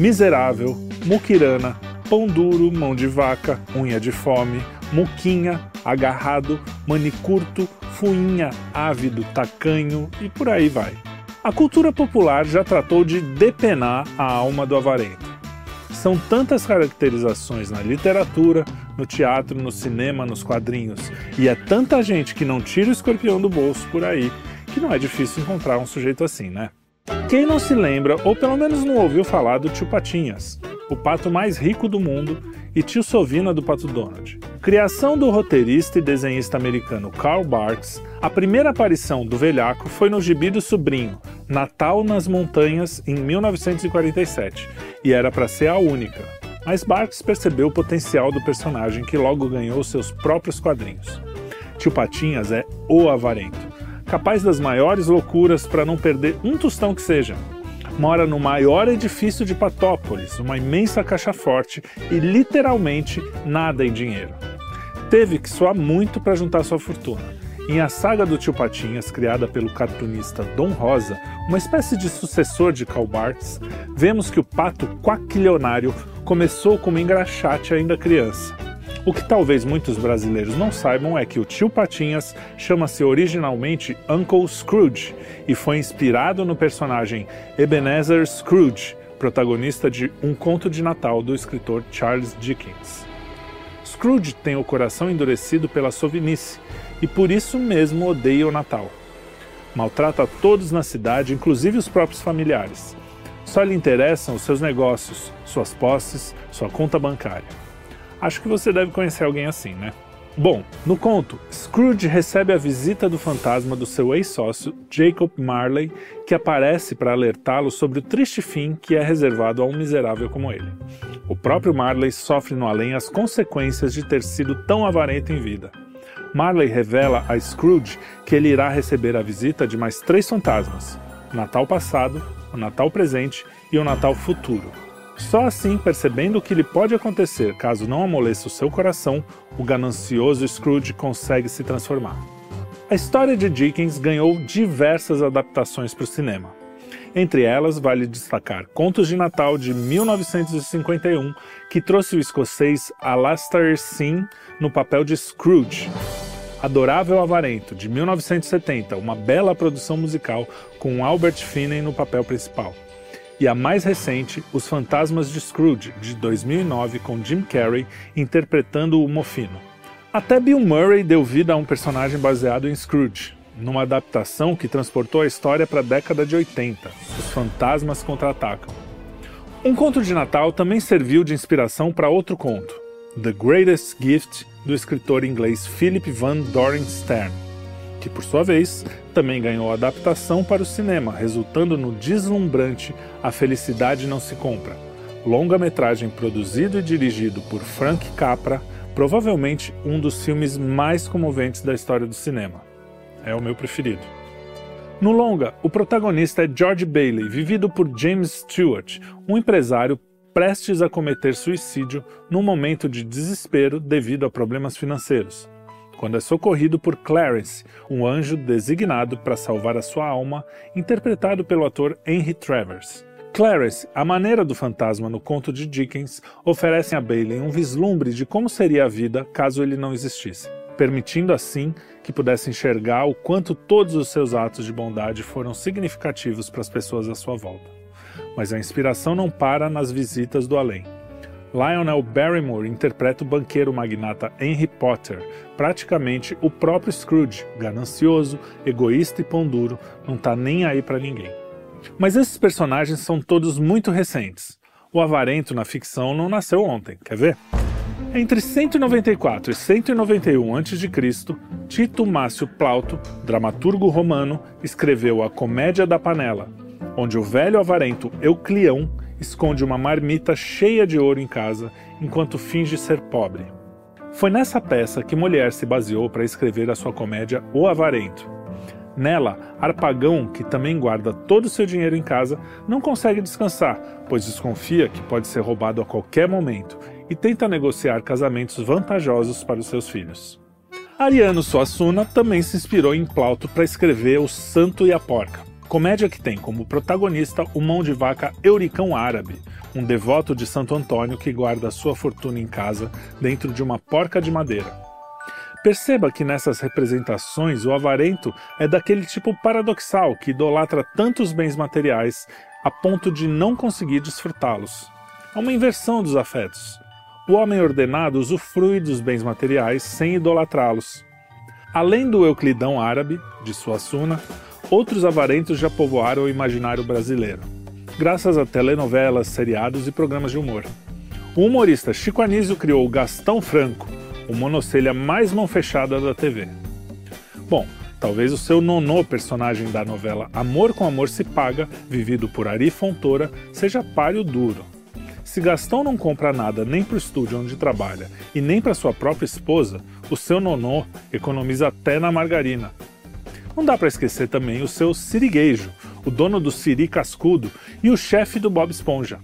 miserável, muquirana, pão duro, mão de vaca, unha de fome, muquinha, agarrado, manicurto, fuinha, ávido, tacanho e por aí vai. A cultura popular já tratou de depenar a alma do avarento. São tantas caracterizações na literatura, no teatro, no cinema, nos quadrinhos, e é tanta gente que não tira o escorpião do bolso por aí, que não é difícil encontrar um sujeito assim, né? Quem não se lembra, ou pelo menos não ouviu falar do tio Patinhas, o pato mais rico do mundo e tio Sovina do Pato Donald. Criação do roteirista e desenhista americano Karl Barks, a primeira aparição do velhaco foi no gibi do sobrinho, Natal nas Montanhas, em 1947, e era para ser a única. Mas Barks percebeu o potencial do personagem que logo ganhou seus próprios quadrinhos. Tio Patinhas é o avarento, capaz das maiores loucuras para não perder um tostão que seja mora no maior edifício de Patópolis, uma imensa caixa forte e literalmente nada em dinheiro. Teve que suar muito para juntar sua fortuna. Em A Saga do Tio Patinhas, criada pelo cartunista Dom Rosa, uma espécie de sucessor de Karl vemos que o pato quaquilionário começou como engraxate ainda criança. O que talvez muitos brasileiros não saibam é que o tio Patinhas chama-se originalmente Uncle Scrooge e foi inspirado no personagem Ebenezer Scrooge, protagonista de Um Conto de Natal do escritor Charles Dickens. Scrooge tem o coração endurecido pela sovinice e por isso mesmo odeia o Natal. Maltrata todos na cidade, inclusive os próprios familiares. Só lhe interessam os seus negócios, suas posses, sua conta bancária. Acho que você deve conhecer alguém assim, né? Bom, no conto, Scrooge recebe a visita do fantasma do seu ex-sócio, Jacob Marley, que aparece para alertá-lo sobre o triste fim que é reservado a um miserável como ele. O próprio Marley sofre no além as consequências de ter sido tão avarento em vida. Marley revela a Scrooge que ele irá receber a visita de mais três fantasmas: o Natal passado, o Natal presente e o Natal futuro. Só assim, percebendo o que lhe pode acontecer caso não amoleça o seu coração, o ganancioso Scrooge consegue se transformar. A história de Dickens ganhou diversas adaptações para o cinema. Entre elas, vale destacar Contos de Natal de 1951, que trouxe o escocês Alastair Sim no papel de Scrooge. Adorável Avarento, de 1970, uma bela produção musical com Albert Finney no papel principal e a mais recente, Os Fantasmas de Scrooge, de 2009, com Jim Carrey interpretando o Mofino. Até Bill Murray deu vida a um personagem baseado em Scrooge, numa adaptação que transportou a história para a década de 80, Os Fantasmas Contra-Atacam. Um conto de Natal também serviu de inspiração para outro conto, The Greatest Gift, do escritor inglês Philip Van Doren Stern que por sua vez também ganhou adaptação para o cinema, resultando no deslumbrante A Felicidade Não Se Compra, longa-metragem produzido e dirigido por Frank Capra, provavelmente um dos filmes mais comoventes da história do cinema. É o meu preferido. No longa, o protagonista é George Bailey, vivido por James Stewart, um empresário prestes a cometer suicídio num momento de desespero devido a problemas financeiros quando é socorrido por Clarence, um anjo designado para salvar a sua alma, interpretado pelo ator Henry Travers. Clarence, a maneira do fantasma no conto de Dickens, oferecem a Bailey um vislumbre de como seria a vida caso ele não existisse, permitindo assim que pudesse enxergar o quanto todos os seus atos de bondade foram significativos para as pessoas à sua volta. Mas a inspiração não para nas visitas do além. Lionel Barrymore interpreta o banqueiro magnata Henry Potter, praticamente o próprio Scrooge, ganancioso, egoísta e pão duro, não tá nem aí para ninguém. Mas esses personagens são todos muito recentes. O avarento na ficção não nasceu ontem, quer ver? Entre 194 e 191 a.C., Tito Mácio Plauto, dramaturgo romano, escreveu A Comédia da Panela, onde o velho avarento Euclião esconde uma marmita cheia de ouro em casa enquanto finge ser pobre. Foi nessa peça que Molière se baseou para escrever a sua comédia O Avarento. Nela, Arpagão, que também guarda todo o seu dinheiro em casa, não consegue descansar, pois desconfia que pode ser roubado a qualquer momento e tenta negociar casamentos vantajosos para os seus filhos. Ariano Suassuna também se inspirou em Plauto para escrever O Santo e a Porca, comédia que tem como protagonista o mão de vaca Euricão Árabe, um devoto de Santo Antônio que guarda sua fortuna em casa dentro de uma porca de madeira. Perceba que nessas representações o avarento é daquele tipo paradoxal que idolatra tantos bens materiais a ponto de não conseguir desfrutá-los. Há uma inversão dos afetos. O homem ordenado usufrui dos bens materiais sem idolatrá-los. Além do Euclidão árabe, de Suassuna, outros avarentos já povoaram o imaginário brasileiro, graças a telenovelas, seriados e programas de humor. O humorista Chico Anísio criou Gastão Franco, o monocelha mais mão fechada da TV. Bom, talvez o seu nonô personagem da novela Amor com Amor se Paga, vivido por Ari Fontoura, seja páreo duro. Se Gastão não compra nada nem para o estúdio onde trabalha e nem para sua própria esposa, o seu nonô economiza até na margarina. Não dá para esquecer também o seu sirigueijo, o dono do siri cascudo e o chefe do Bob Esponja.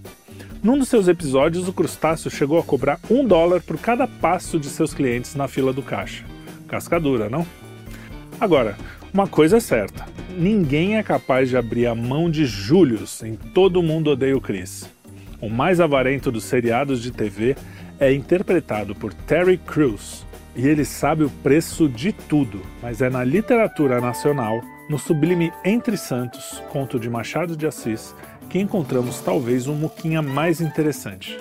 Num dos seus episódios, o crustáceo chegou a cobrar um dólar por cada passo de seus clientes na fila do caixa. Cascadura, não? Agora, uma coisa é certa: ninguém é capaz de abrir a mão de Július em Todo Mundo Odeia o Chris o mais avarento dos seriados de TV, é interpretado por Terry Crews. E ele sabe o preço de tudo, mas é na literatura nacional, no sublime Entre Santos, conto de Machado de Assis, que encontramos talvez um muquinha mais interessante.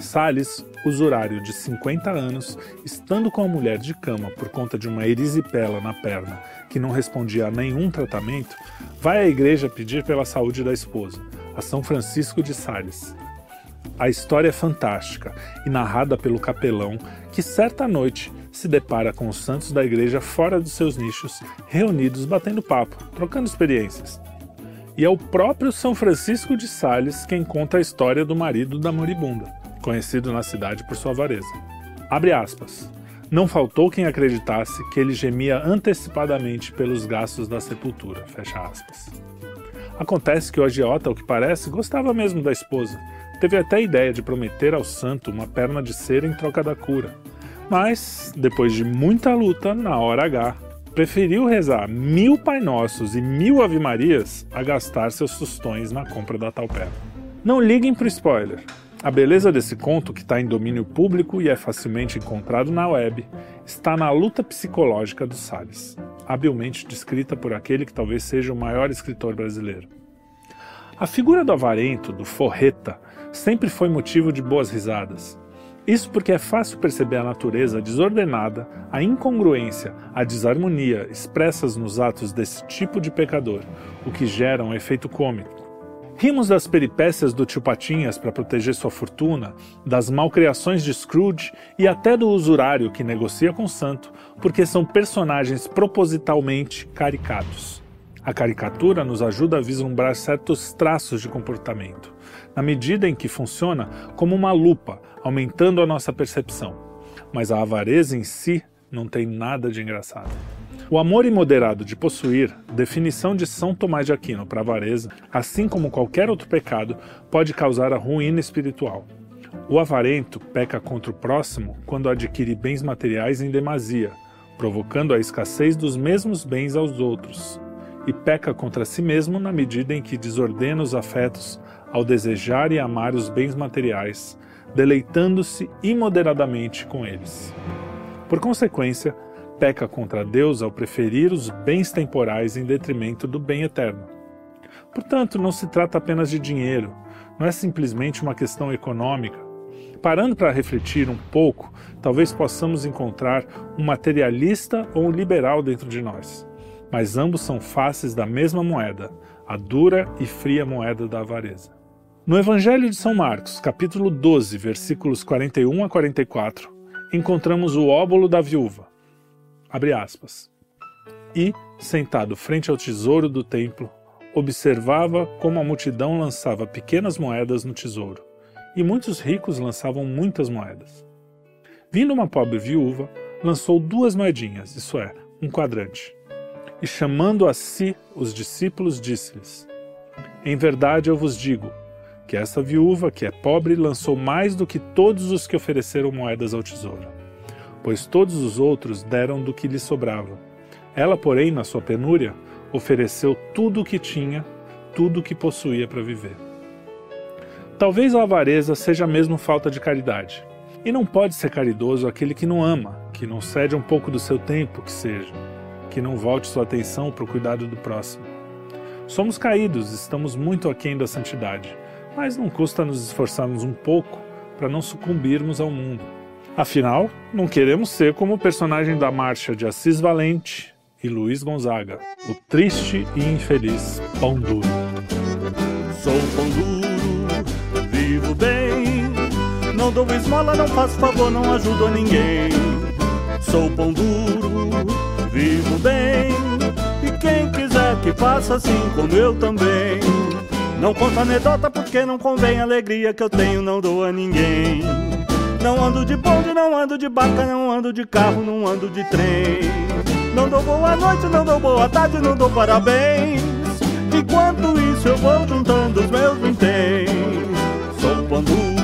Salles, usurário de 50 anos, estando com a mulher de cama por conta de uma erisipela na perna que não respondia a nenhum tratamento, vai à igreja pedir pela saúde da esposa, a São Francisco de Sales. A história é fantástica e narrada pelo capelão que certa noite se depara com os santos da igreja fora dos seus nichos, reunidos batendo papo, trocando experiências. E é o próprio São Francisco de Sales quem conta a história do marido da moribunda, conhecido na cidade por sua avareza. Abre aspas. Não faltou quem acreditasse que ele gemia antecipadamente pelos gastos da sepultura. Fecha aspas. Acontece que o agiota, ao que parece, gostava mesmo da esposa. Teve até a ideia de prometer ao santo uma perna de cera em troca da cura. Mas, depois de muita luta, na hora H, preferiu rezar mil Pai Nossos e mil Ave Marias a gastar seus tostões na compra da tal perna. Não liguem pro spoiler. A beleza desse conto, que está em domínio público e é facilmente encontrado na web, está na luta psicológica dos Salles habilmente descrita por aquele que talvez seja o maior escritor brasileiro. A figura do avarento, do forreta, sempre foi motivo de boas risadas. Isso porque é fácil perceber a natureza desordenada, a incongruência, a desarmonia expressas nos atos desse tipo de pecador, o que gera um efeito cômico. Rimos das peripécias do tio Patinhas para proteger sua fortuna, das malcriações de Scrooge e até do usurário que negocia com o santo, porque são personagens propositalmente caricatos. A caricatura nos ajuda a vislumbrar certos traços de comportamento, na medida em que funciona como uma lupa, aumentando a nossa percepção. Mas a avareza em si não tem nada de engraçado. O amor imoderado de possuir, definição de São Tomás de Aquino para avareza, assim como qualquer outro pecado, pode causar a ruína espiritual. O avarento peca contra o próximo quando adquire bens materiais em demasia, provocando a escassez dos mesmos bens aos outros, e peca contra si mesmo na medida em que desordena os afetos ao desejar e amar os bens materiais, deleitando-se imoderadamente com eles. Por consequência, peca contra Deus ao preferir os bens temporais em detrimento do bem eterno. Portanto, não se trata apenas de dinheiro, não é simplesmente uma questão econômica. Parando para refletir um pouco, talvez possamos encontrar um materialista ou um liberal dentro de nós. Mas ambos são faces da mesma moeda, a dura e fria moeda da avareza. No Evangelho de São Marcos, capítulo 12, versículos 41 a 44, encontramos o óbolo da viúva, Abre aspas. E, sentado frente ao tesouro do templo, observava como a multidão lançava pequenas moedas no tesouro, e muitos ricos lançavam muitas moedas. Vindo uma pobre viúva, lançou duas moedinhas, isso é, um quadrante. E chamando a si os discípulos, disse-lhes: Em verdade eu vos digo que esta viúva, que é pobre, lançou mais do que todos os que ofereceram moedas ao tesouro pois todos os outros deram do que lhe sobrava. Ela, porém, na sua penúria, ofereceu tudo o que tinha, tudo o que possuía para viver. Talvez a avareza seja mesmo falta de caridade. E não pode ser caridoso aquele que não ama, que não cede um pouco do seu tempo, que seja, que não volte sua atenção para o cuidado do próximo. Somos caídos, estamos muito aquém da santidade, mas não custa nos esforçarmos um pouco para não sucumbirmos ao mundo. Afinal, não queremos ser como o personagem da marcha de Assis Valente e Luiz Gonzaga, o triste e infeliz Pão Duro. Sou pão duro, vivo bem, não dou esmola, não faço favor, não ajudo a ninguém. Sou pão duro, vivo bem, e quem quiser que faça assim como eu também. Não conto anedota porque não convém a alegria que eu tenho, não dou a ninguém. Não ando de bonde, não ando de barca, não ando de carro, não ando de trem. Não dou boa noite, não dou boa tarde, não dou parabéns. Enquanto isso eu vou juntando os meus vinténs. Sou pandu